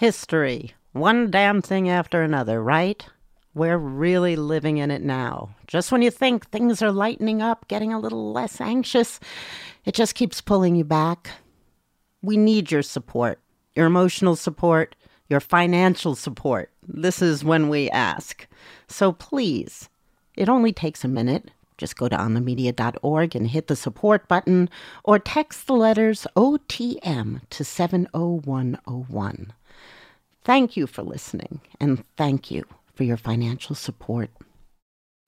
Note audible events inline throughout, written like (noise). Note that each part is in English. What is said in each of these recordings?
History. One damn thing after another, right? We're really living in it now. Just when you think things are lightening up, getting a little less anxious, it just keeps pulling you back. We need your support, your emotional support, your financial support. This is when we ask. So please, it only takes a minute. Just go to onthemedia.org and hit the support button or text the letters OTM to 70101. Thank you for listening and thank you for your financial support.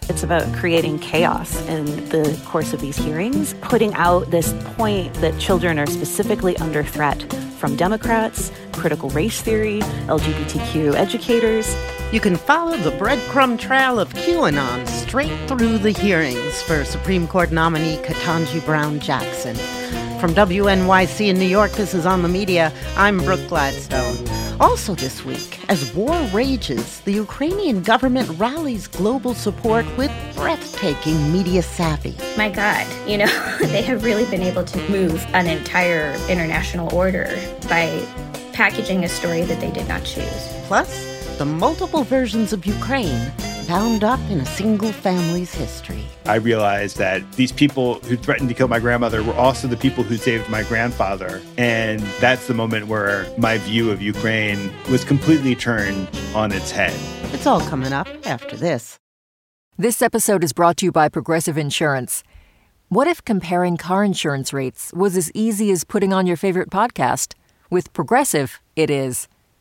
It's about creating chaos in the course of these hearings, putting out this point that children are specifically under threat from Democrats, critical race theory, LGBTQ educators. You can follow the breadcrumb trail of QAnon straight through the hearings for Supreme Court nominee Ketanji Brown Jackson. From WNYC in New York, this is On the Media. I'm Brooke Gladstone. Also, this week, as war rages, the Ukrainian government rallies global support with breathtaking media savvy. My God, you know, (laughs) they have really been able to move an entire international order by packaging a story that they did not choose. Plus, the multiple versions of Ukraine bound up in a single family's history. I realized that these people who threatened to kill my grandmother were also the people who saved my grandfather. And that's the moment where my view of Ukraine was completely turned on its head. It's all coming up after this. This episode is brought to you by Progressive Insurance. What if comparing car insurance rates was as easy as putting on your favorite podcast? With Progressive, it is.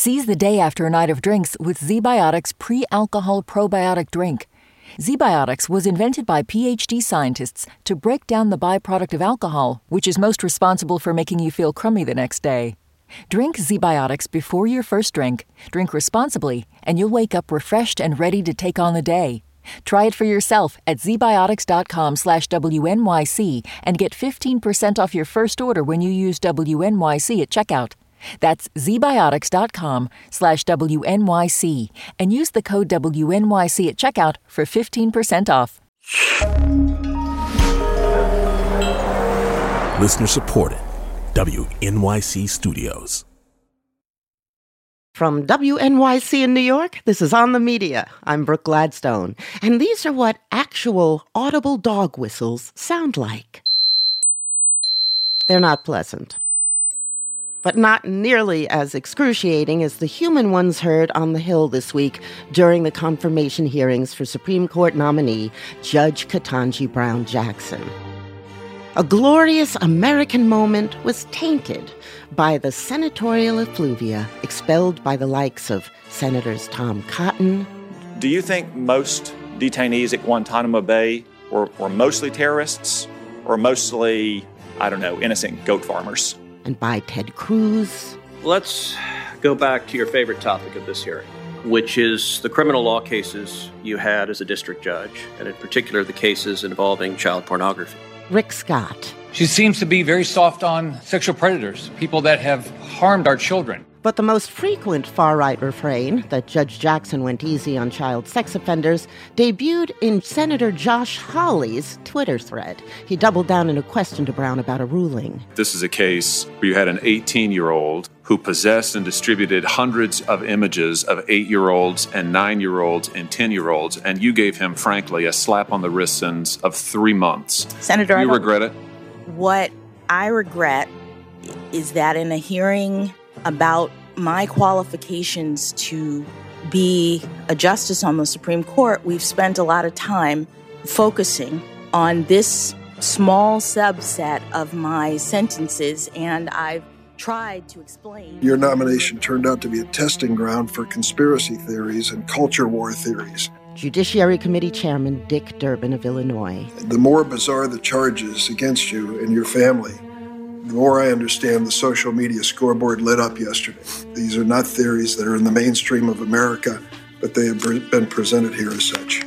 Seize the day after a night of drinks with ZBiotics pre alcohol probiotic drink. ZBiotics was invented by PhD scientists to break down the byproduct of alcohol, which is most responsible for making you feel crummy the next day. Drink ZBiotics before your first drink, drink responsibly, and you'll wake up refreshed and ready to take on the day. Try it for yourself at zbiotics.com slash WNYC and get 15% off your first order when you use WNYC at checkout. That's zbiotics.com slash WNYC and use the code WNYC at checkout for 15% off. Listener supported. WNYC Studios. From WNYC in New York, this is On the Media. I'm Brooke Gladstone, and these are what actual audible dog whistles sound like. They're not pleasant, but not nearly as excruciating as the human ones heard on the Hill this week during the confirmation hearings for Supreme Court nominee Judge Ketanji Brown Jackson. A glorious American moment was tainted by the senatorial effluvia expelled by the likes of Senators Tom Cotton. Do you think most detainees at Guantanamo Bay were, were mostly terrorists or mostly, I don't know, innocent goat farmers? And by Ted Cruz. Let's go back to your favorite topic of this hearing, which is the criminal law cases you had as a district judge, and in particular the cases involving child pornography. Rick Scott. She seems to be very soft on sexual predators, people that have harmed our children. But the most frequent far right refrain that Judge Jackson went easy on child sex offenders debuted in Senator Josh Hawley's Twitter thread. He doubled down in a question to Brown about a ruling. This is a case where you had an 18 year old who possessed and distributed hundreds of images of eight year olds and nine year olds and 10 year olds, and you gave him, frankly, a slap on the wrist sentence of three months. Senator, Do you regret it? What I regret is that in a hearing about my qualifications to be a justice on the Supreme Court, we've spent a lot of time focusing on this small subset of my sentences, and I've tried to explain. Your nomination turned out to be a testing ground for conspiracy theories and culture war theories. Judiciary Committee Chairman Dick Durbin of Illinois. The more bizarre the charges against you and your family, The more I understand, the social media scoreboard lit up yesterday. These are not theories that are in the mainstream of America, but they have been presented here as such.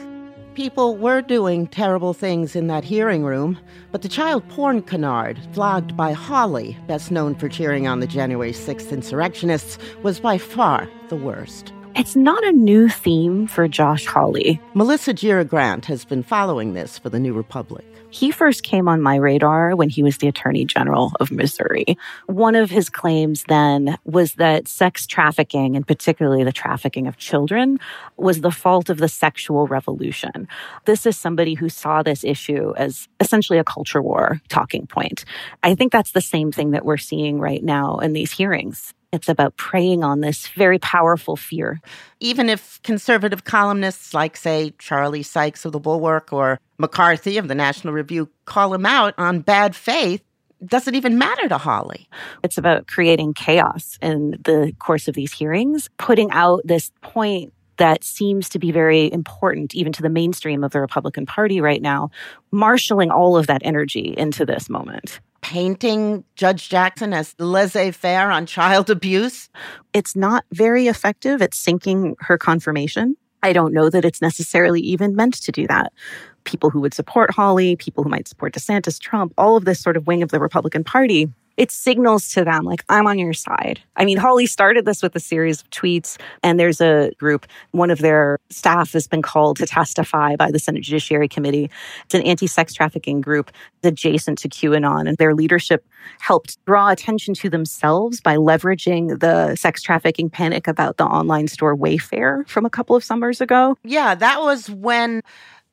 People were doing terrible things in that hearing room, but the child porn canard, flogged by Hawley, best known for cheering on the January 6th insurrectionists, was by far the worst. It's not a new theme for Josh Hawley. Melissa Gira Grant has been following this for the New Republic. He first came on my radar when he was the Attorney General of Missouri. One of his claims then was that sex trafficking, and particularly the trafficking of children, was the fault of the sexual revolution. This is somebody who saw this issue as essentially a culture war talking point. I think that's the same thing that we're seeing right now in these hearings. It's about preying on this very powerful fear. Even if conservative columnists like, say, Charlie Sykes of The Bulwark or McCarthy of the National Review call him out on bad faith, doesn't even matter to Hawley. It's about creating chaos in the course of these hearings, putting out this point that seems to be very important even to the mainstream of the Republican Party right now, marshaling all of that energy into this moment painting Judge Jackson as laissez faire on child abuse. It's not very effective at sinking her confirmation. I don't know that it's necessarily even meant to do that. People who would support Hawley, people who might support DeSantis, Trump, all of this sort of wing of the Republican Party it signals to them like i'm on your side. I mean Hawley started this with a series of tweets and there's a group one of their staff has been called to testify by the senate judiciary committee. It's an anti-sex trafficking group adjacent to qanon and their leadership helped draw attention to themselves by leveraging the sex trafficking panic about the online store wayfair from a couple of summers ago. Yeah that was when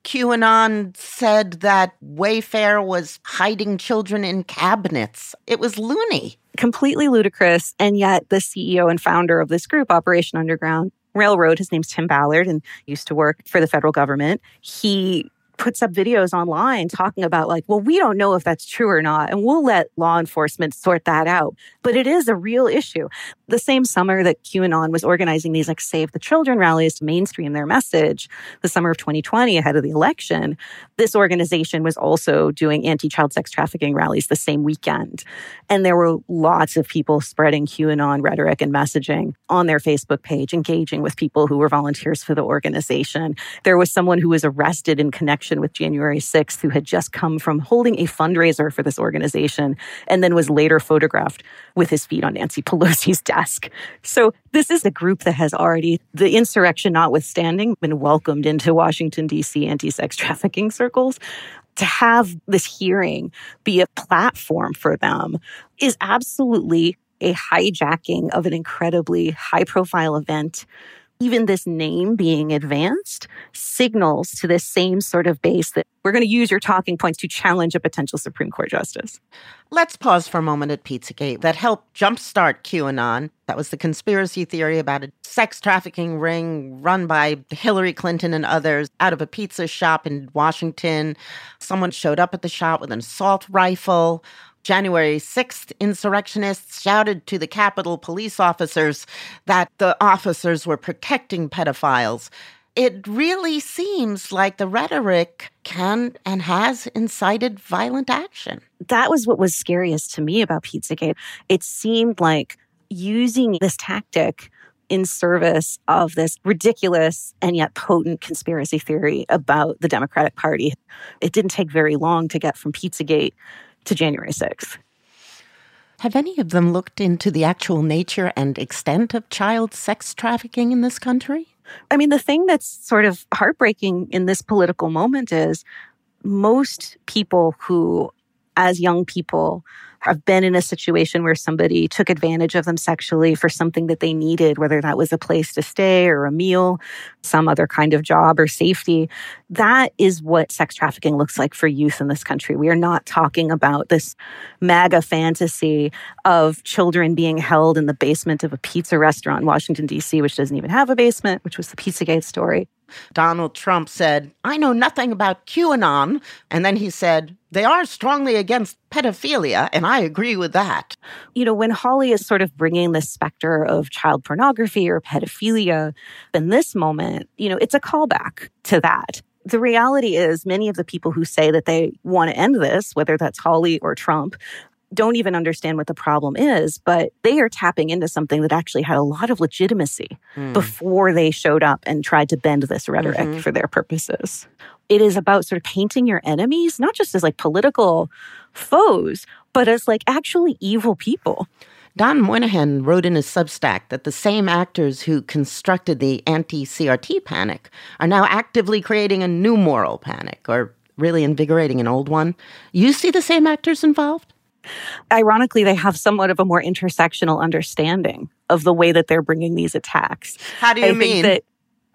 QAnon said that Wayfair was hiding children in cabinets. It was loony. Completely ludicrous. And yet, the CEO and founder of this group, Operation Underground Railroad, his name's Tim Ballard and used to work for the federal government. He puts up videos online talking about like, well, we don't know if that's true or not, and we'll let law enforcement sort that out. But it is a real issue. The same summer that QAnon was organizing these like Save the Children rallies to mainstream their message, the summer of 2020 ahead of the election, this organization was also doing anti-child sex trafficking rallies the same weekend. And there were lots of people spreading QAnon rhetoric and messaging on their Facebook page, engaging with people who were volunteers for the organization. There was someone who was arrested in connection connection with January 6th who had just come from holding a fundraiser for this organization and then was later photographed with his feet on Nancy Pelosi's (laughs) desk. So this is a group that has already, the insurrection notwithstanding, been welcomed into Washington, D.C. anti sex trafficking circles to have this hearing be a platform for them is absolutely a hijacking of an incredibly high profile event even this name being advanced signals to this same sort of base that we're going to use your talking points to challenge a potential Supreme Court justice. Let's pause for a moment at Pizzagate that helped jumpstart QAnon. That was the conspiracy theory about a sex trafficking ring run by Hillary Clinton and others out of a pizza shop in Washington. Someone showed up at the shop with an assault rifle. January 6th, insurrectionists shouted to the Capitol police officers that the officers were protecting pedophiles. It really seems like the rhetoric can and has incited violent action. That was what was scariest to me about Pizzagate. It seemed like using this tactic in service of this ridiculous and yet potent conspiracy theory about the Democratic Party. It didn't take very long to get from Pizzagate to January 6th. Have any of them looked into the actual nature and extent of child sex trafficking in this country? I mean, the thing that's sort of heartbreaking in this political moment is most people who, as young people, have been in a situation where somebody took advantage of them sexually for something that they needed, whether that was a place to stay or a meal, some other kind of job or safety. That is what sex trafficking looks like for youth in this country. We are not talking about this MAGA fantasy of children being held in the basement of a pizza restaurant in Washington, D.C., which doesn't even have a basement, which was the Pizzagate story. Donald Trump said, I know nothing about QAnon. And then he said, they are strongly against pedophilia, and I agree with that. You know, when Hawley is sort of bringing the specter of child pornography or pedophilia, in this moment, you know, it's a callback to that. The reality is, many of the people who say that they want to end this, whether that's Hawley or Trump, don't even understand what the problem is, but they are tapping into something that actually had a lot of legitimacy mm. before they showed up and tried to bend this rhetoric mm-hmm. for their purposes. It is about sort of painting your enemies, not just as like political foes, but as like actually evil people. Don Moynihan wrote in his Substack that the same actors who constructed the anti CRT panic are now actively creating a new moral panic or really invigorating an old one. You see the same actors involved? Ironically, they have somewhat of a more intersectional understanding of the way that they're bringing these attacks. How do you I mean? that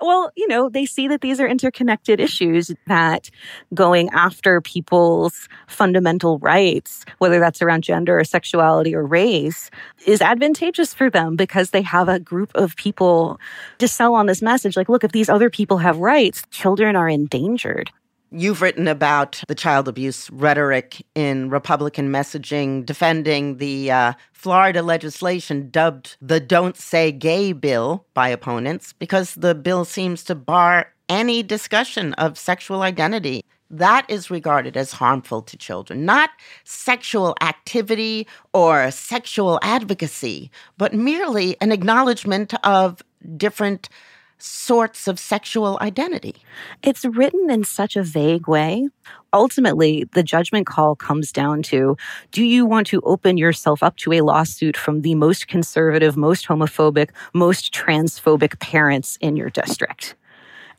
well, you know, they see that these are interconnected issues, that going after people's fundamental rights, whether that's around gender or sexuality or race, is advantageous for them because they have a group of people to sell on this message like, look, if these other people have rights, children are endangered. You've written about the child abuse rhetoric in Republican messaging, defending the uh, Florida legislation dubbed the Don't Say Gay bill by opponents because the bill seems to bar any discussion of sexual identity. That is regarded as harmful to children, not sexual activity or sexual advocacy, but merely an acknowledgement of different sorts of sexual identity. It's written in such a vague way. Ultimately, the judgment call comes down to do you want to open yourself up to a lawsuit from the most conservative, most homophobic, most transphobic parents in your district?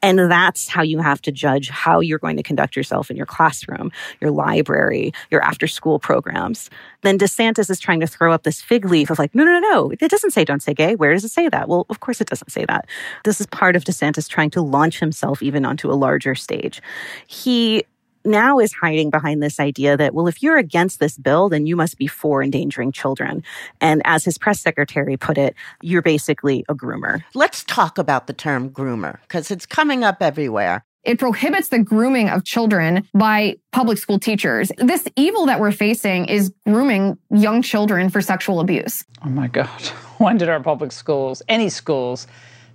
And that's how you have to judge how you're going to conduct yourself in your classroom, your library, your after school programs. Then DeSantis is trying to throw up this fig leaf of like, no, no, no, no. It doesn't say don't say gay. Where does it say that? Well, of course it doesn't say that. This is part of DeSantis trying to launch himself even onto a larger stage. He now is hiding behind this idea that, well, if you're against this bill, then you must be for endangering children. And as his press secretary put it, you're basically a groomer. Let's talk about the term groomer because it's coming up everywhere. It prohibits the grooming of children by public school teachers. This evil that we're facing is grooming young children for sexual abuse. Oh my God. (laughs) When did our public schools, any schools,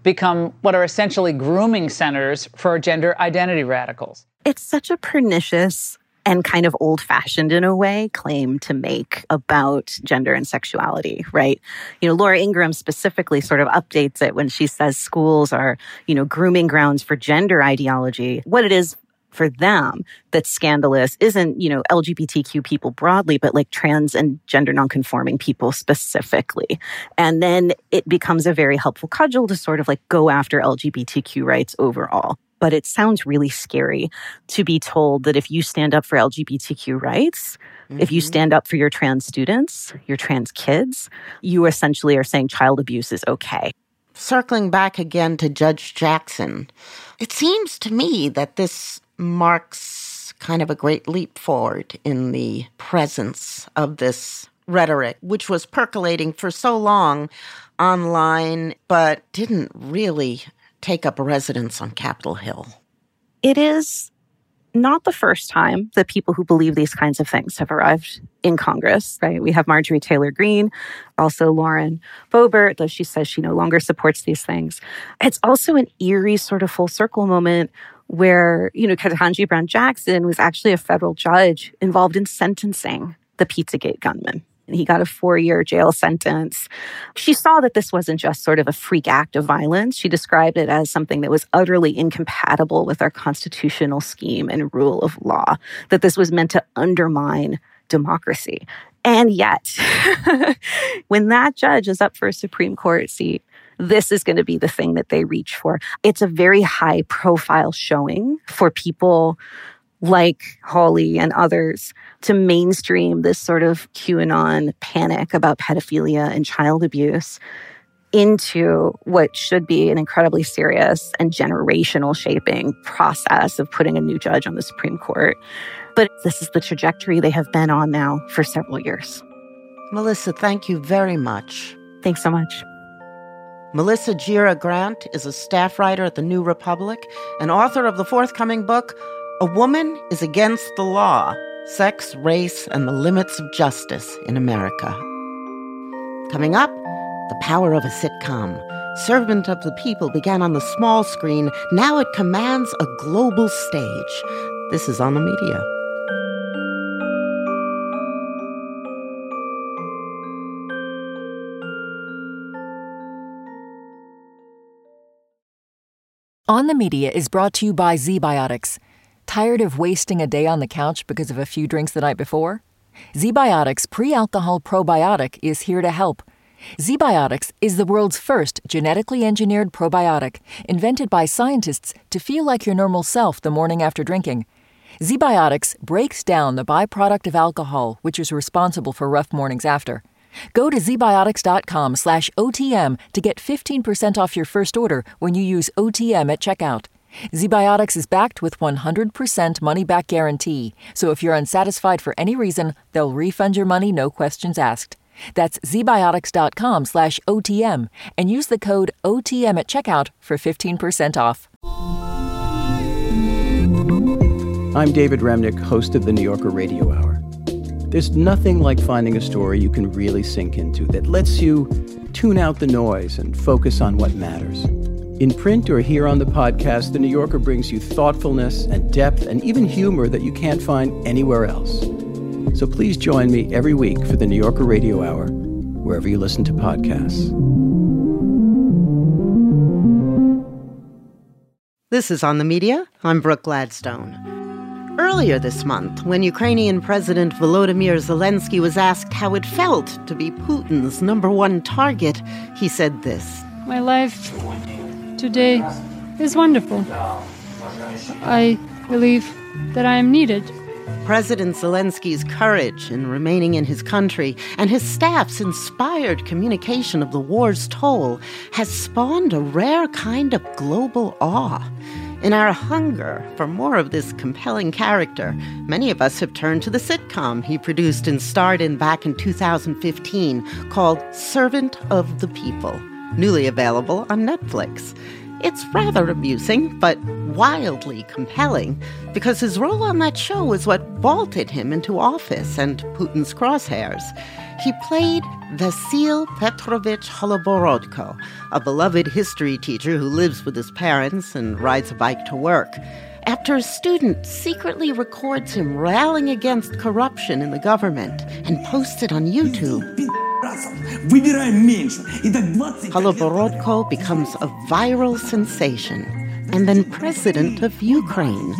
become what are essentially grooming centers for gender identity radicals? It's such a pernicious and kind of old fashioned in a way claim to make about gender and sexuality, right? You know, Laura Ingraham specifically sort of updates it when she says schools are, you know, grooming grounds for gender ideology. What it is for them that's scandalous isn't, you know, LGBTQ people broadly, but like trans and gender nonconforming people specifically. And then it becomes a very helpful cudgel to sort of like go after LGBTQ rights overall but it sounds really scary to be told that if you stand up for LGBTQ rights, mm-hmm. if you mm-hmm. stand up for your trans students, your trans kids, you essentially are saying child abuse is okay. Circling back again to Judge Jackson, it seems to me that this marks kind of a great leap forward in the presence of this rhetoric, which was percolating for so long online, but didn't really take up a residence on Capitol Hill. It is not the first time that people who believe these kinds of things have arrived in Congress, right? We have Marjorie Taylor Greene, also Lauren Boebert, though she says she no longer supports these things. It's also an eerie sort of full circle moment where, you know, Ketanji Brown Jackson was actually a federal judge involved in sentencing the Pizzagate gunman and he got a four year jail sentence. She saw that this wasn't just sort of a freak act of violence. She described it as something that was utterly incompatible with our constitutional scheme and rule of law, that this was meant to undermine democracy. And yet, (laughs) when that judge is up for a Supreme Court seat, this is going to be the thing that they reach for. It's a very high profile showing for people like Hawley and others to mainstream this sort of QAnon panic about pedophilia and child abuse into what should be an incredibly serious and generational shaping process of putting a new judge on the Supreme Court. But this is the trajectory they have been on now for several years. Melissa, thank you very much. Thanks so much. Melissa Gira Grant is a staff writer at the New Republic and author of the forthcoming book, A Woman is Against the Law Sex, Race, and the Limits of Justice in America. Coming up, the power of a sitcom. Servant of the People began on the small screen. Now it commands a global stage. This is on the media. On the Media is brought to you by ZBiotics. Tired of wasting a day on the couch because of a few drinks the night before? ZBiotics pre alcohol probiotic is here to help. ZBiotics is the world's first genetically engineered probiotic, invented by scientists to feel like your normal self the morning after drinking. ZBiotics breaks down the byproduct of alcohol, which is responsible for rough mornings after. Go to zbiotics.com slash OTM to get 15% off your first order when you use OTM at checkout. ZBiotics is backed with 100% money back guarantee, so if you're unsatisfied for any reason, they'll refund your money no questions asked. That's zbiotics.com slash OTM and use the code OTM at checkout for 15% off. I'm David Remnick, host of the New Yorker Radio Hour. There's nothing like finding a story you can really sink into that lets you tune out the noise and focus on what matters. In print or here on the podcast, The New Yorker brings you thoughtfulness and depth and even humor that you can't find anywhere else. So please join me every week for The New Yorker Radio Hour, wherever you listen to podcasts. This is On the Media. I'm Brooke Gladstone. Earlier this month, when Ukrainian President Volodymyr Zelensky was asked how it felt to be Putin's number one target, he said this My life today is wonderful. I believe that I am needed. President Zelensky's courage in remaining in his country and his staff's inspired communication of the war's toll has spawned a rare kind of global awe. In our hunger for more of this compelling character, many of us have turned to the sitcom he produced and starred in back in 2015 called Servant of the People, newly available on Netflix. It's rather amusing, but wildly compelling, because his role on that show was what vaulted him into office and Putin's crosshairs. He played Vasil Petrovich Holoborodko, a beloved history teacher who lives with his parents and rides a bike to work. After a student secretly records him railing against corruption in the government and posts it on YouTube, Holoborodko becomes a viral sensation and then president of Ukraine.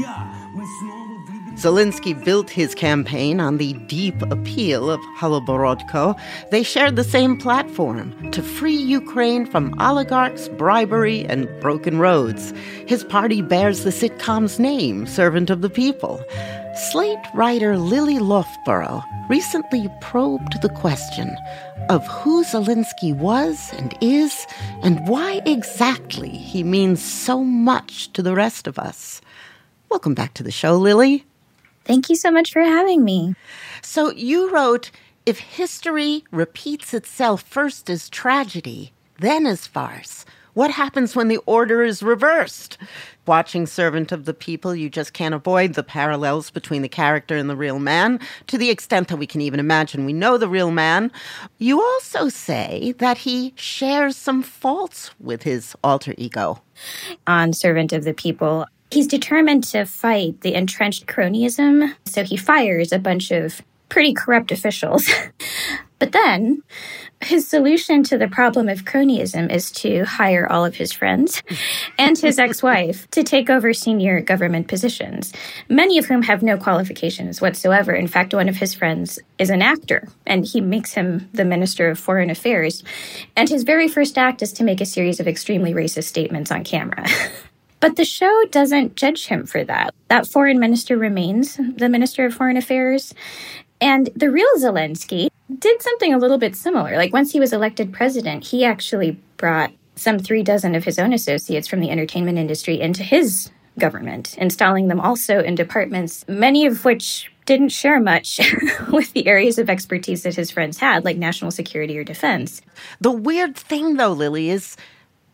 Zelensky built his campaign on the deep appeal of Holoborodko. They shared the same platform to free Ukraine from oligarchs, bribery, and broken roads. His party bears the sitcom's name, Servant of the People. Slate writer Lili Loofbourow recently probed the question of who Zelensky was and is, and why exactly he means so much to the rest of us. Welcome back to the show, Lili. Thank you so much for having me. So, you wrote If history repeats itself first as tragedy, then as farce, what happens when the order is reversed? Watching Servant of the People, you just can't avoid the parallels between the character and the real man, to the extent that we can even imagine we know the real man. You also say that he shares some faults with his alter ego. On Servant of the People, He's determined to fight the entrenched cronyism, so he fires a bunch of pretty corrupt officials. (laughs) but then his solution to the problem of cronyism is to hire all of his friends (laughs) and his ex wife to take over senior government positions, many of whom have no qualifications whatsoever. In fact, one of his friends is an actor, and he makes him the Minister of Foreign Affairs. And his very first act is to make a series of extremely racist statements on camera. (laughs) But the show doesn't judge him for that. That foreign minister remains the Minister of Foreign Affairs. And the real Zelensky did something a little bit similar. Like once he was elected president, he actually brought some three dozen of his own associates from the entertainment industry into his government, installing them also in departments, many of which didn't share much (laughs) with the areas of expertise that his friends had, like national security or defense. The weird thing, though, Lili, is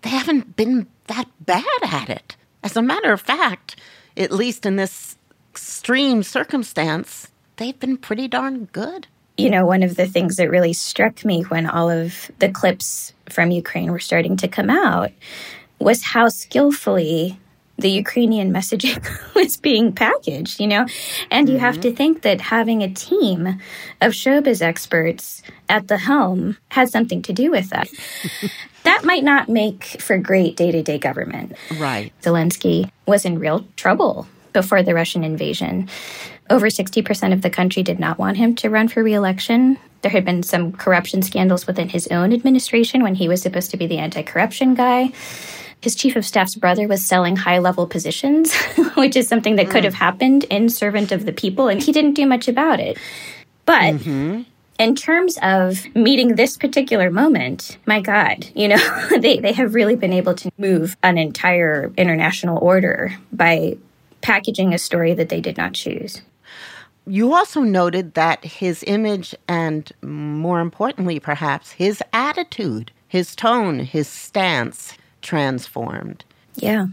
they haven't been that bad at it. As a matter of fact, at least in this extreme circumstance, they've been pretty darn good. You know, one of the things that really struck me when all of the clips from Ukraine were starting to come out was how skillfully the Ukrainian messaging (laughs) was being packaged, you know? And you mm-hmm. have to think that having a team of showbiz experts at the helm had something to do with that. (laughs) that might not make for great day to day government. Right. Zelensky was in real trouble before the Russian invasion. Over 60% of the country did not want him to run for reelection. There had been some corruption scandals within his own administration when he was supposed to be the anti corruption guy. His chief of staff's brother was selling high level positions, (laughs) which is something that could mm. have happened in Servant of the People, and he didn't do much about it. But mm-hmm. in terms of meeting this particular moment, my God, you know, (laughs) they, they have really been able to move an entire international order by packaging a story that they did not choose. You also noted that his image and, more importantly, perhaps, his attitude, his tone, his stance transformed. Yeah.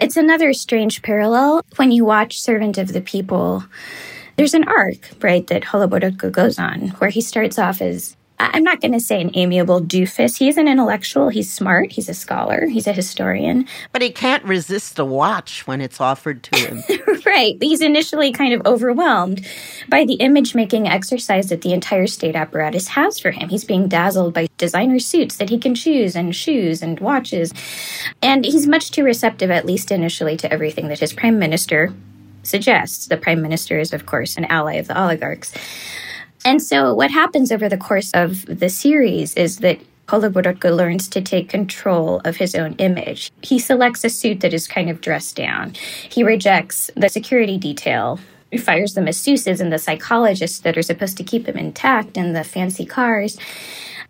It's another strange parallel when you watch Servant of the People. There's an arc, right, that Holoborodko goes on where he starts off as I'm not going to say an amiable doofus. He's an intellectual. He's smart. He's a scholar. He's a historian. But he can't resist a watch when it's offered to him. (laughs) right. He's initially kind of overwhelmed by the image making exercise that the entire state apparatus has for him. He's being dazzled by designer suits that he can choose and shoes and watches. And he's much too receptive, at least initially, to everything that his prime minister suggests. The prime minister is, of course, an ally of the oligarchs. And so, what happens over the course of the series is that Holoborodko learns to take control of his own image. He selects a suit that is kind of dressed down. He rejects the security detail. He fires the masseuses and the psychologists that are supposed to keep him intact and the fancy cars.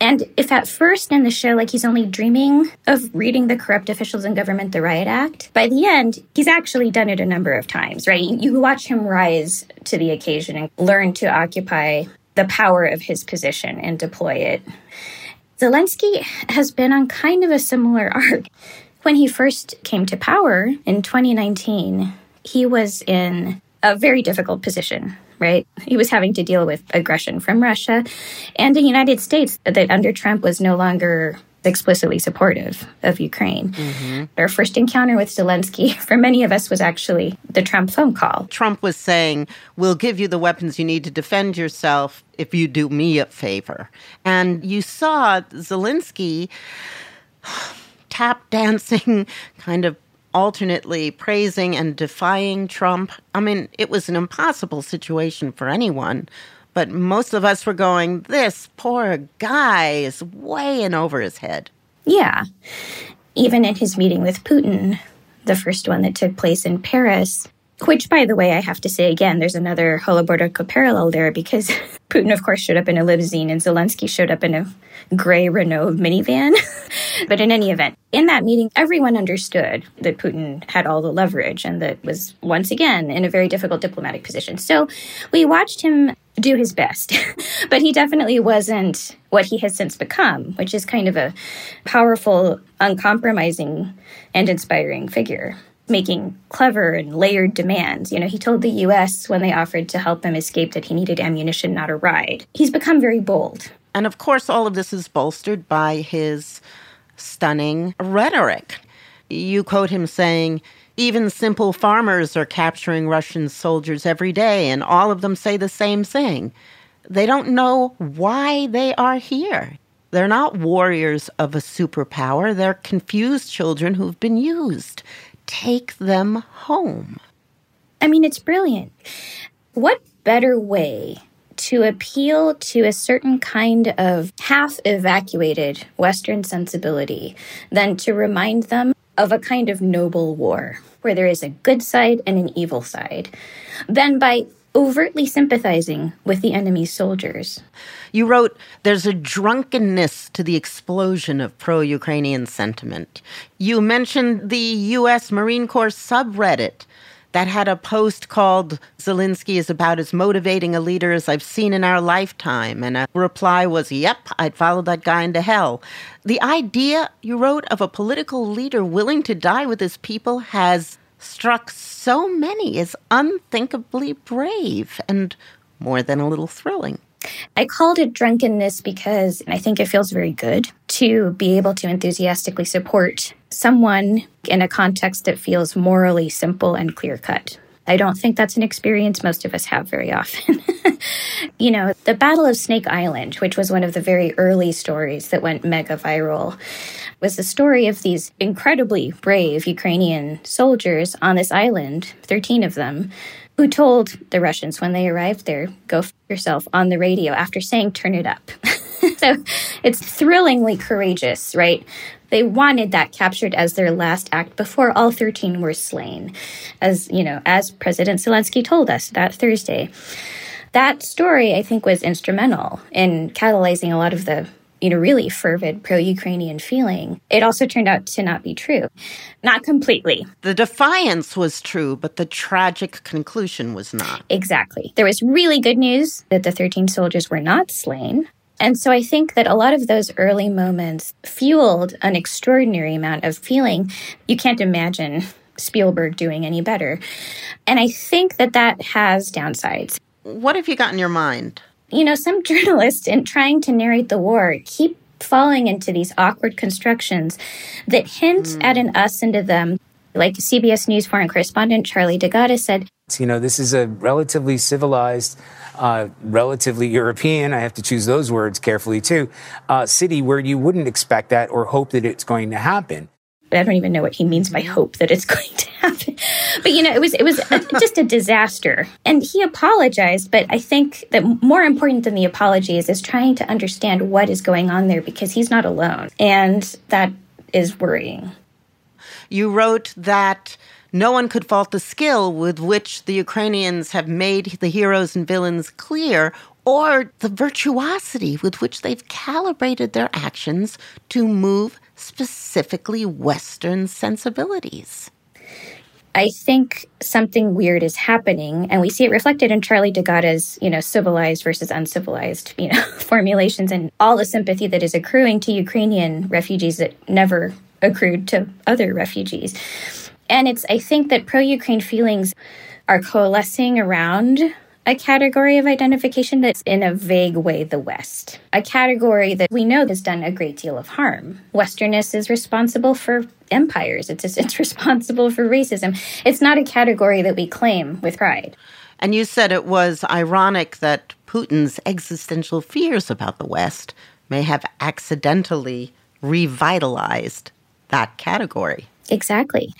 And if at first in the show, like he's only dreaming of reading the corrupt officials in government, the riot act, by the end, he's actually done it a number of times, right? You watch him rise to the occasion and learn to occupy the power of his position and deploy it. Zelensky has been on kind of a similar (laughs) arc. When he first came to power in 2019, he was in a very difficult position, right? He was having to deal with aggression from Russia and the United States that under Trump was no longer explicitly supportive of Ukraine. Mm-hmm. Our first encounter with Zelensky, (laughs) for many of us, was actually the Trump phone call. Trump was saying, We'll give you the weapons you need to defend yourself if you do me a favor. And you saw Zelensky (sighs) tap dancing, (laughs) kind of alternately praising and defying Trump. I mean, it was an impossible situation for anyone. But most of us were going, this poor guy is way in over his head. Yeah. Even in his meeting with Putin, the first one that took place in Paris, which, by the way, I have to say again, there's another Holoborodko parallel there because (laughs) Putin, of course, showed up in a limousine and Zelensky showed up in a gray Renault minivan. (laughs) but in any event, in that meeting, everyone understood that Putin had all the leverage and that was once again in a very difficult diplomatic position. So we watched him do his best, (laughs) but he definitely wasn't what he has since become, which is kind of a powerful, uncompromising, and inspiring figure making clever and layered demands. You know, he told the US when they offered to help him escape that he needed ammunition, not a ride. He's become very bold. And of course, all of this is bolstered by his stunning rhetoric. You quote him saying, even simple farmers are capturing Russian soldiers every day, and all of them say the same thing. They don't know why they are here. They're not warriors of a superpower. They're confused children who've been used take them home. I mean, it's brilliant. What better way to appeal to a certain kind of half evacuated Western sensibility than to remind them of a kind of noble war where there is a good side and an evil side, than by overtly sympathizing with the enemy's soldiers. You wrote, There's a drunkenness to the explosion of pro Ukrainian sentiment. You mentioned the U.S. Marine Corps subreddit that had a post called Zelensky is about as motivating a leader as I've seen in our lifetime. And a reply was, Yep, I'd follow that guy into hell. The idea, you wrote, of a political leader willing to die with his people has struck so many as unthinkably brave and more than a little thrilling. I called it drunkenness because I think it feels very good to be able to enthusiastically support someone in a context that feels morally simple and clear cut. I don't think that's an experience most of us have very often. (laughs) you know, the Battle of Snake Island, which was one of the very early stories that went mega viral, was the story of these incredibly brave Ukrainian soldiers on this island, 13 of them, who told the Russians when they arrived there, go f- yourself on the radio after saying, turn it up. (laughs) so it's thrillingly courageous, right? They wanted that captured as their last act before all 13 were slain, as, you know, as President Zelensky told us that Thursday. That story, I think, was instrumental in catalyzing a lot of the you know, really fervid pro Ukrainian feeling. It also turned out to not be true. Not completely. The defiance was true, but the tragic conclusion was not. Exactly. There was really good news that the 13 soldiers were not slain. And so I think that a lot of those early moments fueled an extraordinary amount of feeling. You can't imagine Spielberg doing any better. And I think that that has downsides. What have you got in your mind? You know, some (laughs) journalists, in trying to narrate the war, keep falling into these awkward constructions that hint mm. at an us into them. Like CBS News foreign correspondent Charlie D'Agata said, You know, this is a relatively civilized uh, relatively European, I have to choose those words carefully too, uh, city where you wouldn't expect that or hope that it's going to happen. But I don't even know what he means by hope that it's (laughs) going to happen. But you know, it was it was a, just a disaster. And he apologized, but I think that more important than the apology is is trying to understand what is going on there because he's not alone. And that is worrying. You wrote that no one could fault the skill with which the Ukrainians have made the heroes and villains clear or the virtuosity with which they've calibrated their actions to move specifically Western sensibilities. I think something weird is happening, and we see it reflected in Charlie D'Agata's, you know, civilized versus uncivilized, you know, (laughs) formulations and all the sympathy that is accruing to Ukrainian refugees that never accrued to other refugees. And it's, I think that pro Ukraine feelings are coalescing around a category of identification that's in a vague way the West. A category that we know has done a great deal of harm. Westernness is responsible for empires, it's, it's (laughs) responsible for racism. It's not a category that we claim with pride. And you said it was ironic that Putin's existential fears about the West may have accidentally revitalized that category. Exactly.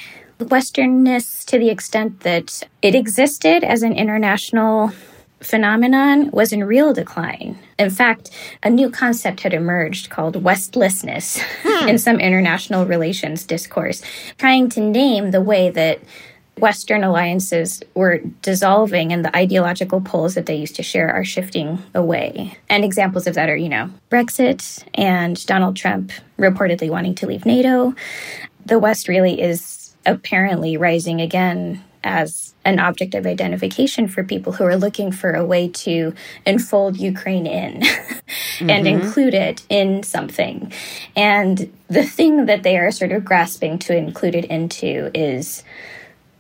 Westernness to the extent that it existed as an international phenomenon was in real decline. In fact, a new concept had emerged called Westlessness hmm. in some international relations discourse, trying to name the way that Western alliances were dissolving and the ideological poles that they used to share are shifting away. And examples of that are, you know, Brexit and Donald Trump reportedly wanting to leave NATO. The West really is apparently rising again as an object of identification for people who are looking for a way to enfold Ukraine in (laughs) and mm-hmm. include it in something. And the thing that they are sort of grasping to include it into is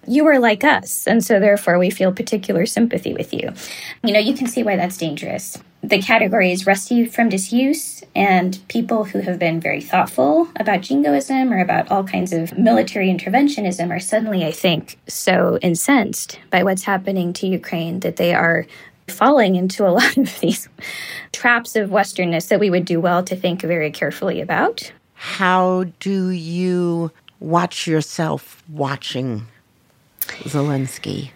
you are like us, and so therefore we feel particular sympathy with you. You know, you can see why that's dangerous. The category is rusty from disuse, and people who have been very thoughtful about jingoism or about all kinds of military interventionism are suddenly, I think, so incensed by what's happening to Ukraine that they are falling into a (laughs) lot of these traps of Westernness that we would do well to think very carefully about. How do you watch yourself watching Zelensky?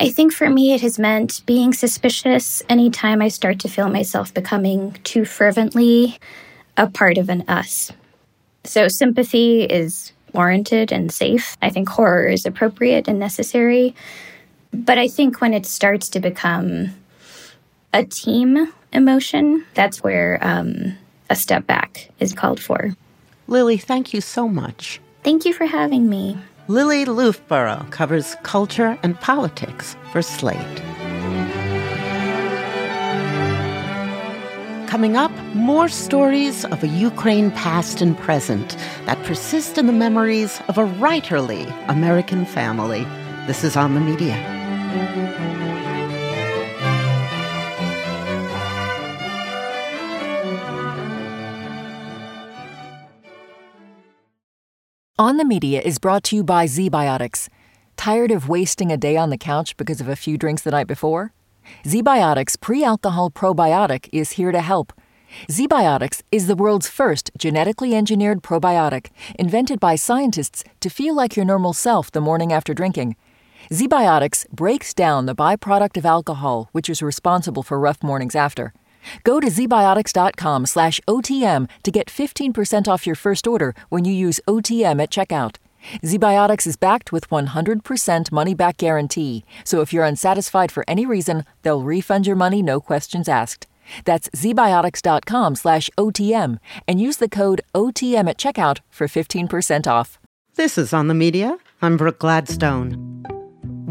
I think for me, it has meant being suspicious anytime I start to feel myself becoming too fervently a part of an us. So, sympathy is warranted and safe. I think horror is appropriate and necessary. But I think when it starts to become a team emotion, that's where um, a step back is called for. Lili, thank you so much. Thank you for having me. Lili Loofbourow covers culture and politics for Slate. Coming up, more stories of a Ukraine past and present that persist in the memories of a writerly American family. This is on the media. On the Media is brought to you by ZBiotics. Tired of wasting a day on the couch because of a few drinks the night before? ZBiotics pre alcohol probiotic is here to help. ZBiotics is the world's first genetically engineered probiotic, invented by scientists to feel like your normal self the morning after drinking. ZBiotics breaks down the byproduct of alcohol, which is responsible for rough mornings after. Go to zbiotics.com slash OTM to get 15% off your first order when you use OTM at checkout. ZBiotics is backed with 100% money back guarantee, so if you're unsatisfied for any reason, they'll refund your money no questions asked. That's zbiotics.com slash OTM and use the code OTM at checkout for 15% off. This is On the Media. I'm Brooke Gladstone.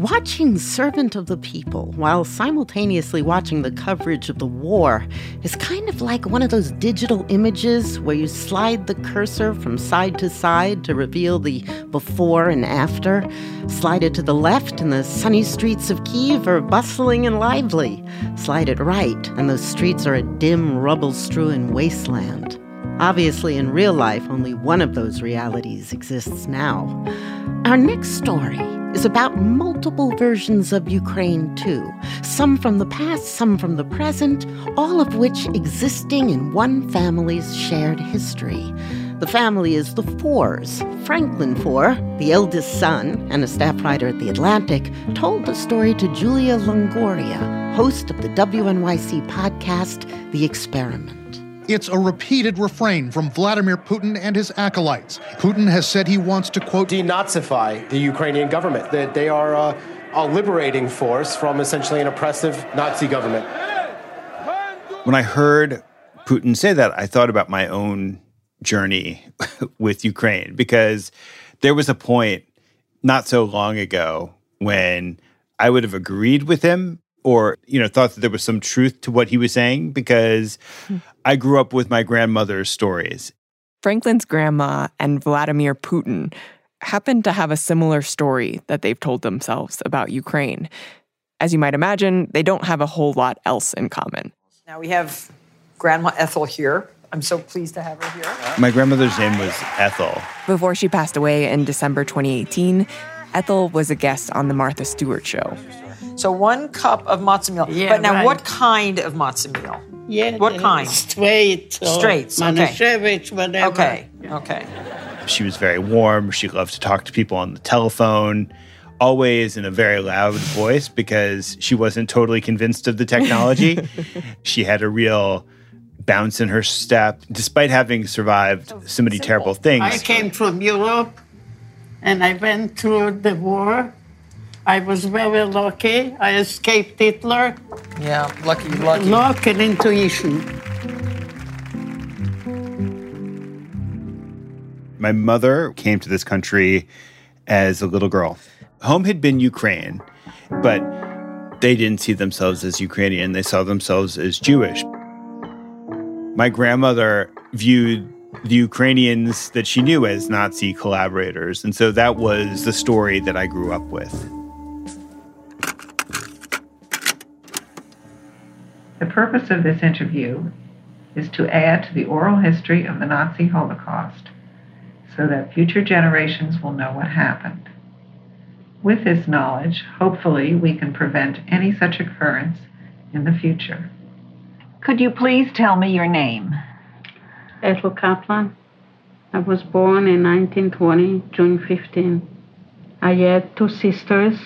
Watching Servant of the People while simultaneously watching the coverage of the war is kind of like one of those digital images where you slide the cursor from side to side to reveal the before and after. Slide it to the left, and the sunny streets of Kiev are bustling and lively. Slide it right, and those streets are a dim, rubble strewn wasteland. Obviously, in real life, only one of those realities exists now. Our next story is about multiple versions of Ukraine, too. Some from the past, some from the present, all of which existing in one family's shared history. The family is the Foers. Franklin Foer, the eldest son and a staff writer at The Atlantic, told the story to Julia Longoria, host of the WNYC podcast, The Experiment. It's a repeated refrain from Vladimir Putin and his acolytes. Putin has said he wants to, quote, denazify the Ukrainian government, that they are a, a liberating force from essentially an oppressive Nazi government. When I heard Putin say that, I thought about my own journey (laughs) with Ukraine because there was a point not so long ago when I would have agreed with him or you know thought that there was some truth to what he was saying because I grew up with my grandmother's stories. Franklin's grandma and Vladimir Putin happen to have a similar story that they've told themselves about Ukraine. As you might imagine, they don't have a whole lot else in common. Now we have Grandma Ethel here. I'm so pleased to have her here. My grandmother's name was Ethel. Before she passed away in December 2018, Ethel was a guest on the Martha Stewart show. So one cup of matzo meal. Yeah, but now, right. what kind of matzo meal? Yeah, What kind? Straight. or Streit's. Okay. Manischewitz, whatever. Okay. Okay. She was very warm. She loved to talk to people on the telephone, always in a very loud voice because she wasn't totally convinced of the technology. (laughs) she had a real bounce in her step, despite having survived so many terrible things. I came from Europe and I went through the war. I was very lucky. I escaped Hitler. Yeah, lucky, lucky. Luck and intuition. My mother came to this country as a little girl. Home had been Ukraine, but they didn't see themselves as Ukrainian. They saw themselves as Jewish. My grandmother viewed the Ukrainians that she knew as Nazi collaborators. And so that was the story that I grew up with. The purpose of this interview is to add to the oral history of the Nazi Holocaust so that future generations will know what happened. With this knowledge, hopefully, we can prevent any such occurrence in the future. Could you please tell me your name? Ethel Kaplan. I was born in 1920, June 15. I had two sisters,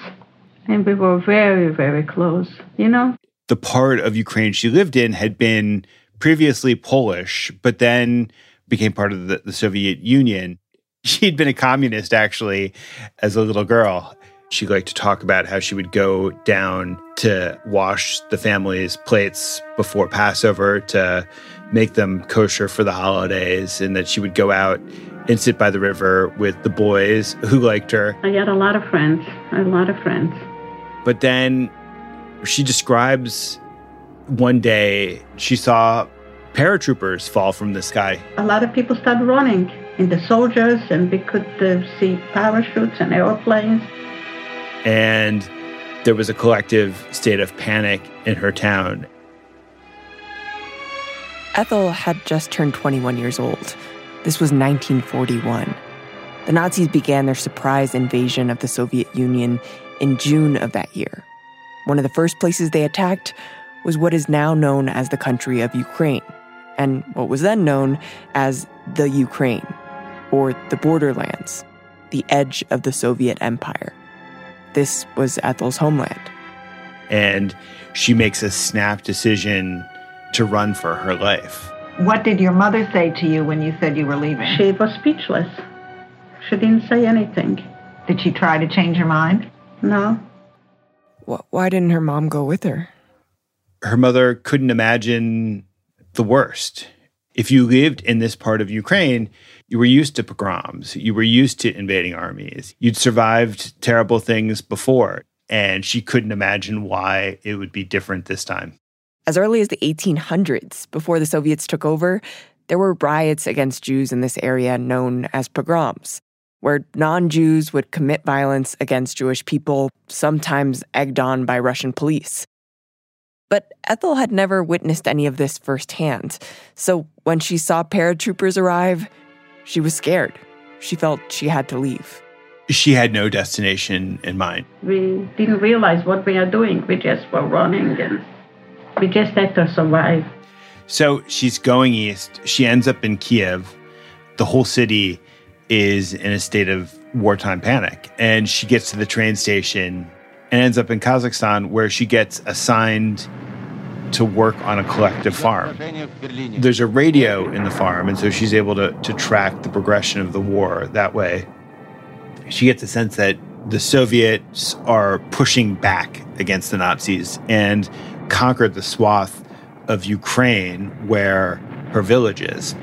and we were very, very close, you know? The part of Ukraine she lived in had been previously Polish, but then became part of the, the Soviet Union. (laughs) She'd been a communist actually as a little girl. She liked to talk about how she would go down to wash the family's plates before Passover to make them kosher for the holidays, and that she would go out and sit by the river with the boys who liked her. I had a lot of friends, a lot of friends. But then she describes one day she saw paratroopers fall from the sky. A lot of people started running and the soldiers, and we could uh, see parachutes and airplanes. And there was a collective state of panic in her town. Ethel had just turned 21 years old. This was 1941. The Nazis began their surprise invasion of the Soviet Union in June of that year. One of the first places they attacked was what is now known as the country of Ukraine, and what was then known as the Ukraine, or the borderlands, the edge of the Soviet Empire. This was Ethel's homeland. And she makes a snap decision to run for her life. What did your mother say to you when you said you were leaving? She was speechless. She didn't say anything. Did she try to change her mind? No. Why didn't her mom go with her? Her mother couldn't imagine the worst. If you lived in this part of Ukraine, you were used to pogroms, you were used to invading armies, you'd survived terrible things before, and she couldn't imagine why it would be different this time. As early as the 1800s, before the Soviets took over, there were riots against Jews in this area known as pogroms, where non Jews would commit violence against Jewish people, sometimes egged on by Russian police. But Ethel had never witnessed any of this firsthand, so when she saw paratroopers arrive, she was scared. She felt she had to leave. She had no destination in mind. We didn't realize what we are doing. We just were running and we just had to survive. So she's going east. She ends up in Kiev. The whole city is in a state of wartime panic. And she gets to the train station and ends up in Kazakhstan, where she gets assigned to work on a collective farm. There's a radio in the farm, and so she's able to, to track the progression of the war that way. She gets a sense that the Soviets are pushing back against the Nazis and conquered the swath of Ukraine where her village is.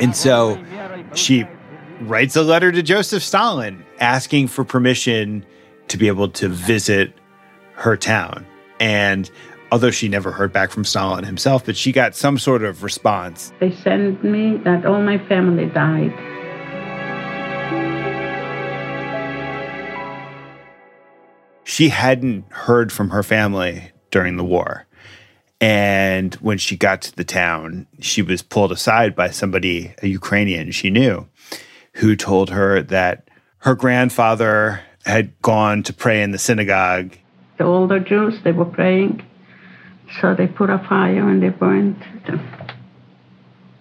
And so she writes a letter to Joseph Stalin asking for permission to be able to visit her town. And although she never heard back from Stalin himself, but she got some sort of response. They sent me that all my family died. She hadn't heard from her family during the war. And when she got to the town, she was pulled aside by somebody, a Ukrainian she knew, who told her that her grandfather had gone to pray in the synagogue. The older Jews, they were praying. So they put a fire and they burned them.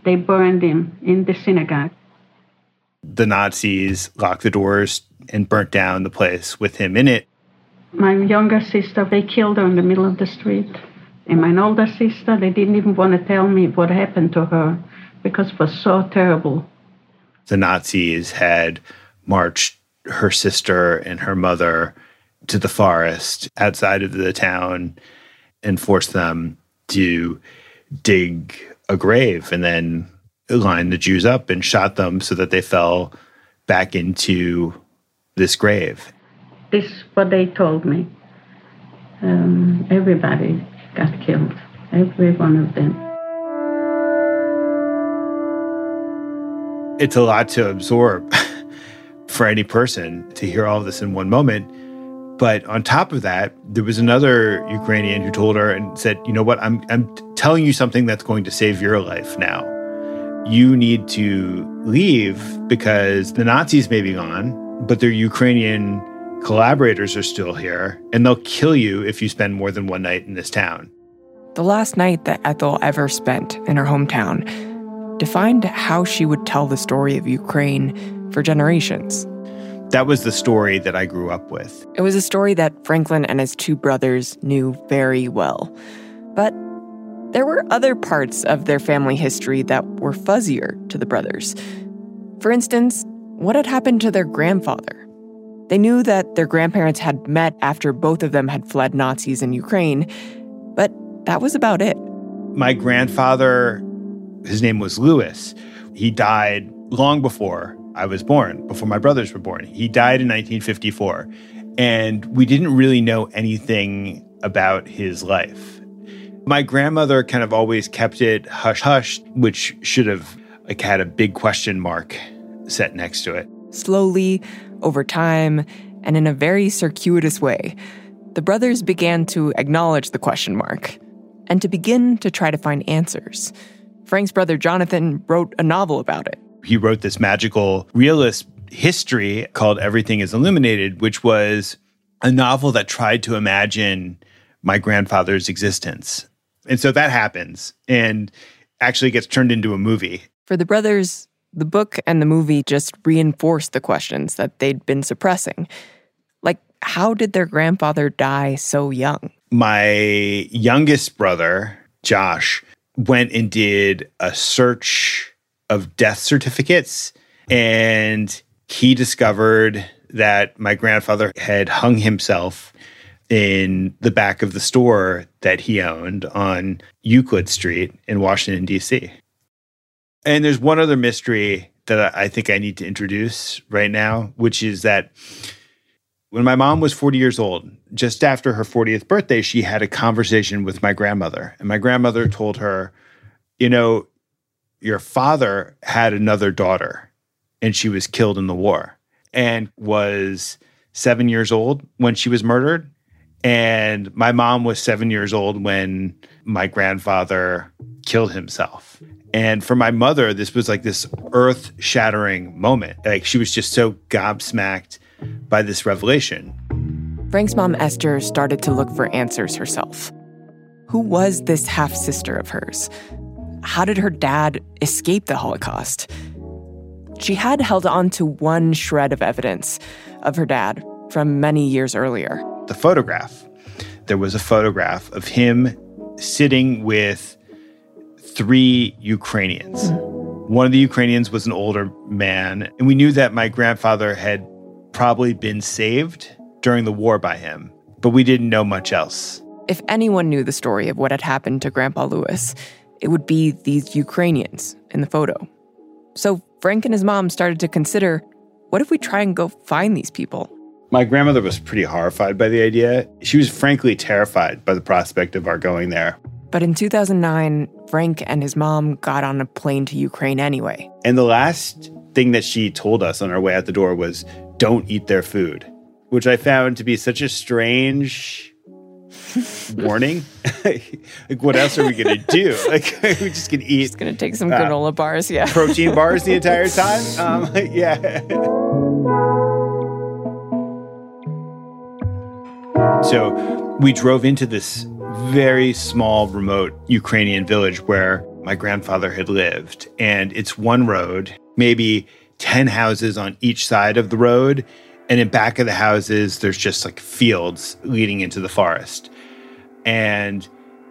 They burned him in the synagogue. The Nazis locked the doors and burnt down the place with him in it. My younger sister, they killed her in the middle of the street. And my older sister, they didn't even want to tell me what happened to her because it was so terrible. The Nazis had marched her sister and her mother to the forest outside of the town and forced them to dig a grave and then line the Jews up and shot them so that they fell back into this grave. This is what they told me. Um, everybody got killed, every one of them. It's a lot to absorb (laughs) for any person to hear all of this in one moment. But on top of that, there was another Ukrainian who told her and said, "You know what? I'm I'm telling you something that's going to save your life now. You need to leave because the Nazis may be gone, but their Ukrainian collaborators are still here, and they'll kill you if you spend more than one night in this town." The last night that Ethel ever spent in her hometown defined how she would tell the story of Ukraine for generations. That was the story that I grew up with. It was a story that Franklin and his two brothers knew very well. But there were other parts of their family history that were fuzzier to the brothers. For instance, what had happened to their grandfather? They knew that their grandparents had met after both of them had fled Nazis in Ukraine, but that was about it. My grandfather, his name was Lewis. He died long before I was born, before my brothers were born. He died in 1954. And we didn't really know anything about his life. My grandmother kind of always kept it hush hush, which should have like had a big question mark set next to it. Slowly, over time, and in a very circuitous way, the brothers began to acknowledge the question mark and to begin to try to find answers. Frank's brother Jonathan wrote a novel about it He wrote this magical realist history called Everything is Illuminated, which was a novel that tried to imagine my grandfather's existence. And so that happens and actually gets turned into a movie. For the brothers, the book and the movie just reinforced the questions that they'd been suppressing. Like, how did their grandfather die so young? My youngest brother, Josh, went and did a search of death certificates and he discovered that my grandfather had hung himself in the back of the store that he owned on Euclid Street in Washington, D.C. And there's one other mystery that I think I need to introduce right now, which is that when my mom was 40 years old, just after her 40th birthday, she had a conversation with my grandmother. And my grandmother told her, You know, your father had another daughter and she was killed in the war and was seven years old when she was murdered. And my mom was seven years old when my grandfather killed himself. And for my mother, this was like this earth shattering moment. Like she was just so gobsmacked by this revelation. Frank's mom, Esther, started to look for answers herself. Who was this half sister of hers? How did her dad escape the Holocaust? She had held on to one shred of evidence of her dad from many years earlier. The photograph. There was a photograph of him sitting with three Ukrainians. One of the Ukrainians was an older man, and we knew that my grandfather had probably been saved during the war by him, but we didn't know much else. If anyone knew the story of what had happened to Grandpa Lewis, it would be these Ukrainians in the photo. So Frank and his mom started to consider what if we try and go find these people? My grandmother was pretty horrified by the idea. She was frankly terrified by the prospect of our going there. But in 2009, Frank and his mom got on a plane to Ukraine anyway. And the last thing that she told us on our way out the door was don't eat their food, which I found to be such a strange (laughs) warning. (laughs) like, what else are we gonna do? (laughs) Like, we just gonna eat. Just gonna take some granola uh, bars, yeah. protein bars the entire time. Um, yeah. So we drove into this very small, remote Ukrainian village where my grandfather had lived, and it's one road, maybe ten houses on each side of the road. And in back of the houses, there's just like fields leading into the forest. And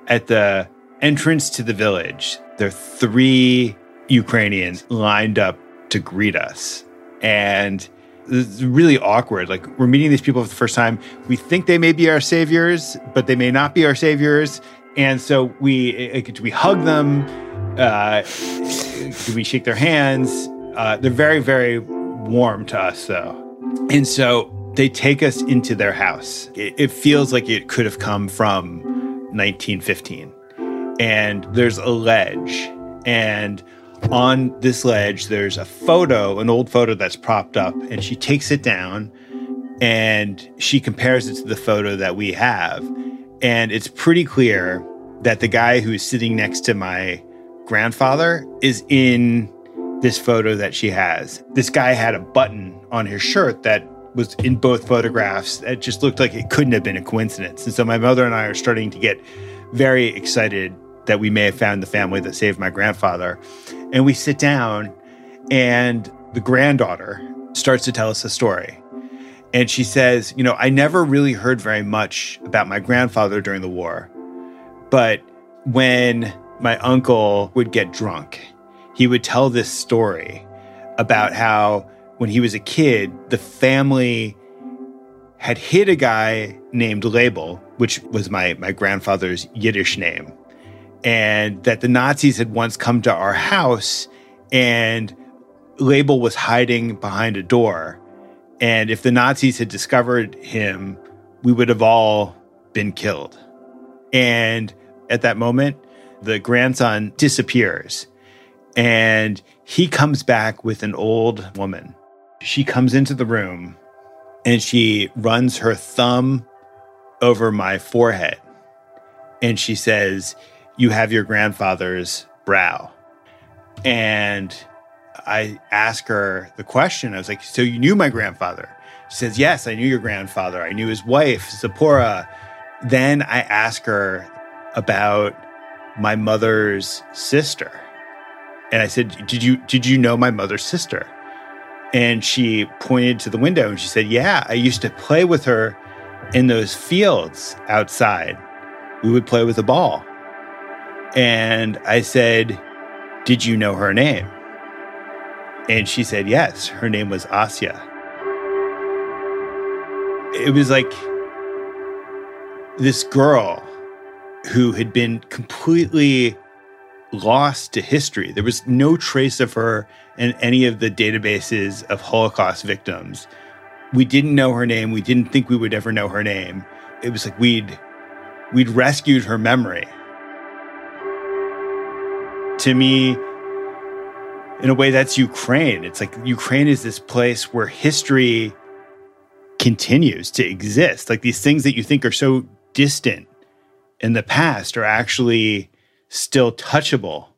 at the entrance to the village, there are three Ukrainians lined up to greet us. And it's really awkward. Like we're meeting these people for the first time. We think they may be our saviors, but they may not be our saviors. And so we do we hug them? Uh, do we shake their hands? Uh, they're very very warm to us though, and so they take us into their house. It, it feels like it could have come from 1915. And there's a ledge. And on this ledge, there's a photo, an old photo that's propped up. And she takes it down and she compares it to the photo that we have. And it's pretty clear that the guy who's sitting next to my grandfather is in this photo that she has. This guy had a button on his shirt that was in both photographs. It just looked like it couldn't have been a coincidence. And so my mother and I are starting to get very excited that we may have found the family that saved my grandfather. And we sit down, and the granddaughter starts to tell us a story. And she says, You know, I never really heard very much about my grandfather during the war, but when my uncle would get drunk, he would tell this story about how when he was a kid, the family had hit a guy named Label, which was my, my grandfather's Yiddish name, and that the Nazis had once come to our house and Label was hiding behind a door. And if the Nazis had discovered him, we would have all been killed. And at that moment, the grandson disappears and he comes back with an old woman she comes into the room and she runs her thumb over my forehead and she says, You have your grandfather's brow. And I ask her the question. I was like, So you knew my grandfather? She says, Yes, I knew your grandfather. I knew his wife, Zipporah. Then I ask her about my mother's sister. And I said, Did you did you know my mother's sister? And she pointed to the window and she said, Yeah, I used to play with her in those fields outside. We would play with a ball. And I said, Did you know her name? And she said, Yes, her name was Asya. It was like this girl who had been completely lost to history. There was no trace of her in any of the databases of Holocaust victims. We didn't know her name. We didn't think we would ever know her name. It was like we'd we'd rescued her memory. To me, in a way, that's Ukraine. It's like Ukraine is this place where history continues to exist. Like these things that you think are so distant in the past are actually still touchable.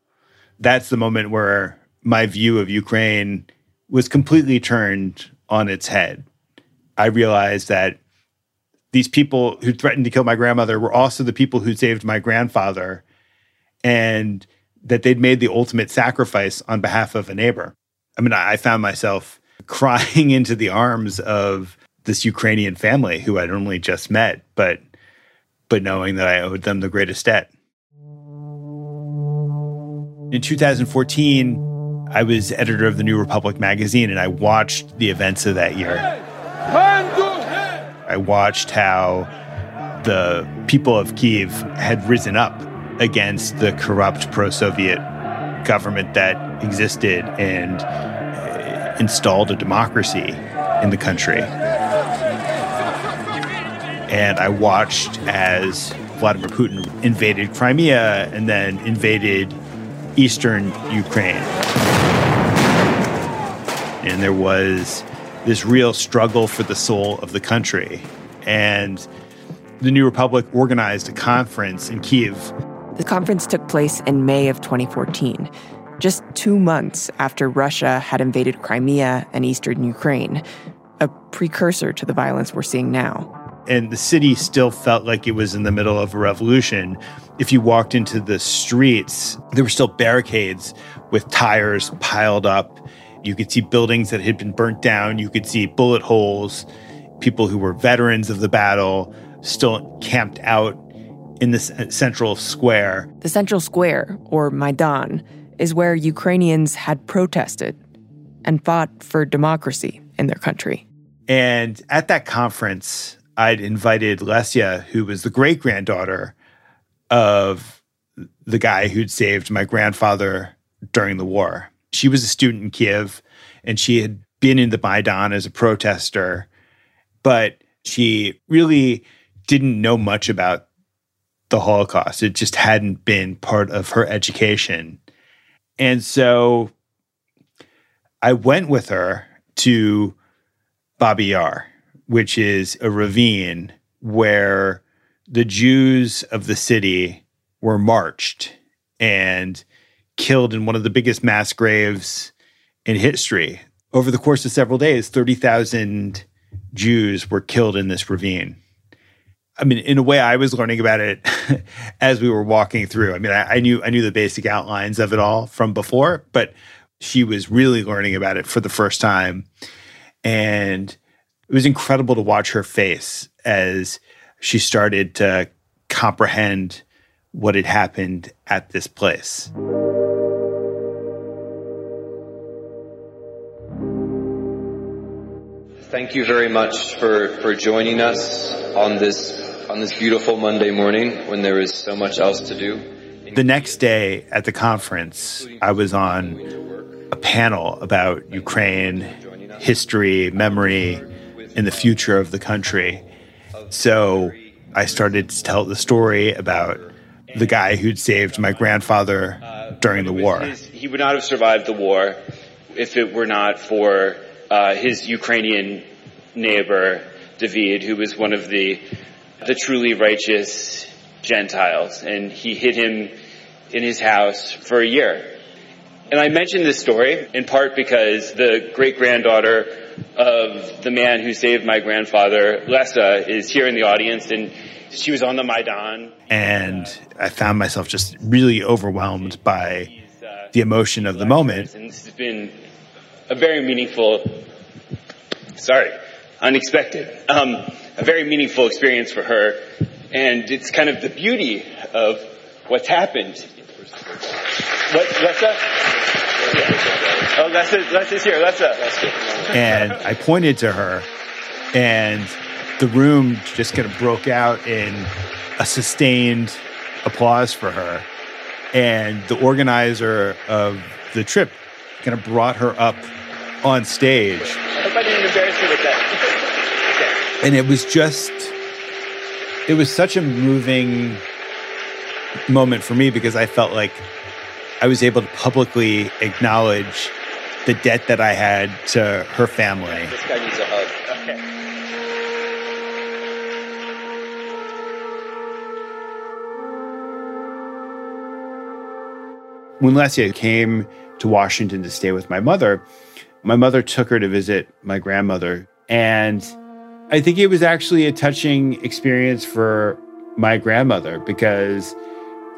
That's the moment where my view of Ukraine was completely turned on its head. I realized that these people who threatened to kill my grandmother were also the people who saved my grandfather and that they'd made the ultimate sacrifice on behalf of a neighbor. I mean, I found myself (laughs) crying into the arms of this Ukrainian family who I'd only just met, but but knowing that I owed them the greatest debt. In 2014, I was editor of the New Republic magazine and I watched the events of that year. I watched how the people of Kiev had risen up against the corrupt pro Soviet government that existed and uh, installed a democracy in the country. And I watched as Vladimir Putin invaded Crimea and then invaded eastern Ukraine. And there was this real struggle for the soul of the country. And the New Republic organized a conference in Kiev. The conference took place in May of 2014, just two months after Russia had invaded Crimea and eastern Ukraine, a precursor to the violence we're seeing now and the city still felt like it was in the middle of a revolution. If you walked into the streets, there were still barricades with tires piled up. You could see buildings that had been burnt down. You could see bullet holes. People who were veterans of the battle still camped out in the central square. The central square, or Maidan, is where Ukrainians had protested and fought for democracy in their country. And at that conference, I'd invited Lesia, who was the great granddaughter of the guy who'd saved my grandfather during the war. She was a student in Kiev and she had been in the Maidan as a protester, but she really didn't know much about the Holocaust. It just hadn't been part of her education. And so I went with her to Babi Yar which is a ravine where the Jews of the city were marched and killed in one of the biggest mass graves in history. Over the course of several days, 30,000 Jews were killed in this ravine. I mean, in a way, I was learning about it (laughs) as we were walking through. I mean, I, I, knew I knew the basic outlines of it all from before, but she was really learning about it for the first time. And it was incredible to watch her face as she started to comprehend what had happened at this place. Thank you very much for, for joining us on this on this beautiful Monday morning when there is so much else to do. The next day at the conference, I was on a panel about Ukraine, history, memory, and the future of the country. So I started to tell the story about the guy who'd saved my grandfather during the war. He would not have survived the war if it were not for uh, his Ukrainian neighbor, David, who was one of the, the truly righteous Gentiles. And he hid him in his house for a year. And I mention this story in part because the great granddaughter of the man who saved my grandfather, Lessa, is here in the audience and she was on the Maidan. And I found myself just really overwhelmed by the emotion of the moment. And this has been a very meaningful, sorry, unexpected, um, a very meaningful experience for her. And it's kind of the beauty of what's happened. What, Lessa? Oh, Lessa, Lessa's here. Lessa. And I pointed to her, and the room just kind of broke out in a sustained applause for her. And the organizer of the trip kind of brought her up on stage. I hope I didn't embarrass you with that. And it was just, it was such a moving moment for me because I felt like I was able to publicly acknowledge the debt that I had to her family. This guy needs a hug. Okay. When Lesia came to Washington to stay with my mother, my mother took her to visit my grandmother. And I think it was actually a touching experience for my grandmother because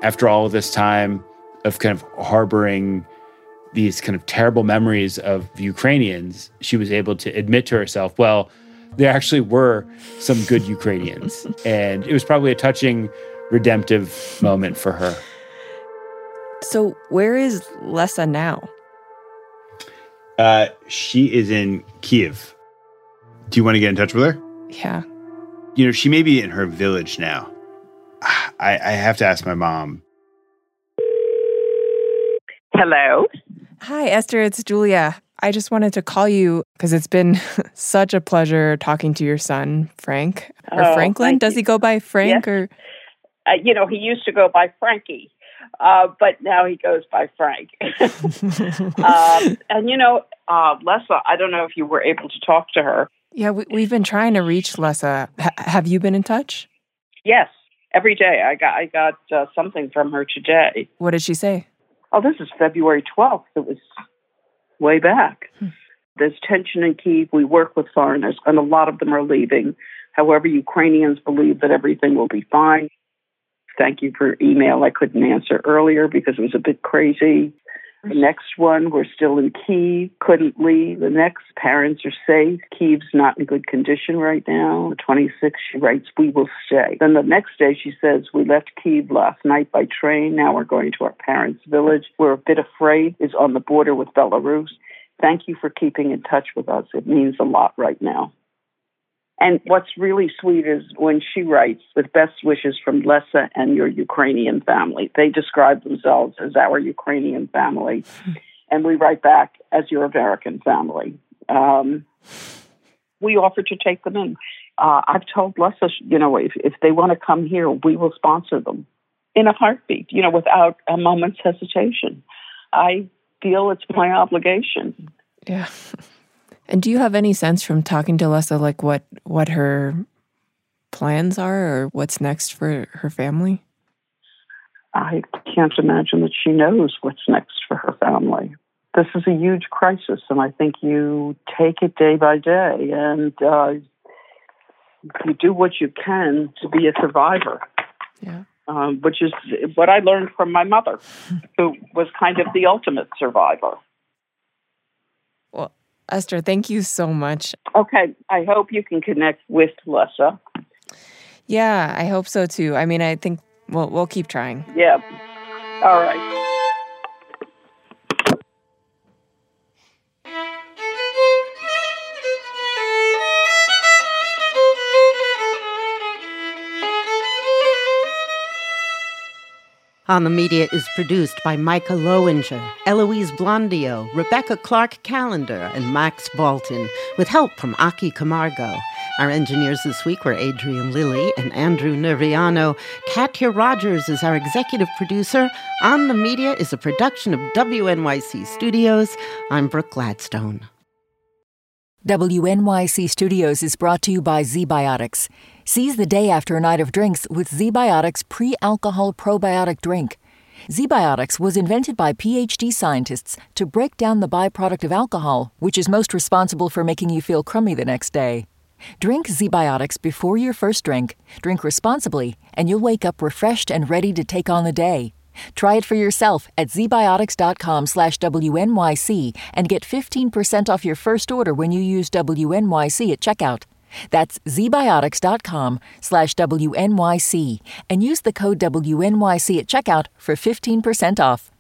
after all this time of kind of harboring these kind of terrible memories of Ukrainians, she was able to admit to herself, well, there actually were some good Ukrainians. (laughs) and it was probably a touching, redemptive moment for her. So, where is Lessa now? Uh, she is in Kiev. Do you want to get in touch with her? Yeah. You know, she may be in her village now. I, I have to ask my mom. Hello. Hi, Esther. It's Julia. I just wanted to call you because it's been (laughs) such a pleasure talking to your son, Frank. Or Oh, Franklin. Does you. he go by Frank Yes. or? Uh, you know, he used to go by Frankie, uh, but now he goes by Frank. (laughs) (laughs) um, and you know, uh, Lessa, I don't know if you were able to talk to her. Yeah, we, we've been trying to reach Lessa. H- have you been in touch? Yes, every day I got I got uh, something from her today. What did she say? Oh, this is February twelfth. It was way back. There's tension in Kiev. We work with foreigners, and a lot of them are leaving. However, Ukrainians believe that everything will be fine. Thank you for email. I couldn't answer earlier because it was a bit crazy. The next one, we're still in Kiev, couldn't leave. The next, parents are safe. Kiev's not in good condition right now. The 26th, she writes, we will stay. Then the next day, she says, we left Kiev last night by train. Now we're going to our parents' village. We're a bit afraid. Is on the border with Belarus. Thank you for keeping in touch with us. It means a lot right now. And what's really sweet is when she writes, with best wishes from Lessa and your Ukrainian family. They describe themselves as our Ukrainian family. (laughs) and we write back as your American family. Um, we offer to take them in. Uh, I've told Lessa, you know, if, if they want to come here, we will sponsor them in a heartbeat, you know, without a moment's hesitation. I feel it's my obligation. Yeah. (laughs) And do you have any sense from talking to Lessa, like what what her plans are, or what's next for her family? I can't imagine that she knows what's next for her family. This is a huge crisis, and I think you take it day by day and uh, you do what you can to be a survivor. Yeah. Um, which is what I learned from my mother, who was kind of the ultimate survivor. Esther, thank you so much. Okay, I hope you can connect with Lessa. Yeah, I hope so too. I mean, I think we'll we'll keep trying. Yeah. All right. On the Media is produced by Micah Loewinger, Eloise Blondiau, Rebecca Clark Callender, and Max Balton, with help from Aki Camargo. Our engineers this week were Adrian Lilly and Andrew Nerviano. Katya Rogers is our executive producer. On the Media is a production of WNYC Studios. I'm Brooke Gladstone. WNYC Studios is brought to you by ZBiotics. Seize the day after a night of drinks with ZBiotics pre alcohol probiotic drink. ZBiotics was invented by PhD scientists to break down the byproduct of alcohol, which is most responsible for making you feel crummy the next day. Drink ZBiotics before your first drink, drink responsibly, and you'll wake up refreshed and ready to take on the day. Try it for yourself at zbiotics.com slash WNYC and get 15% off your first order when you use WNYC at checkout. That's zbiotics.com slash WNYC and use the code WNYC at checkout for 15% off.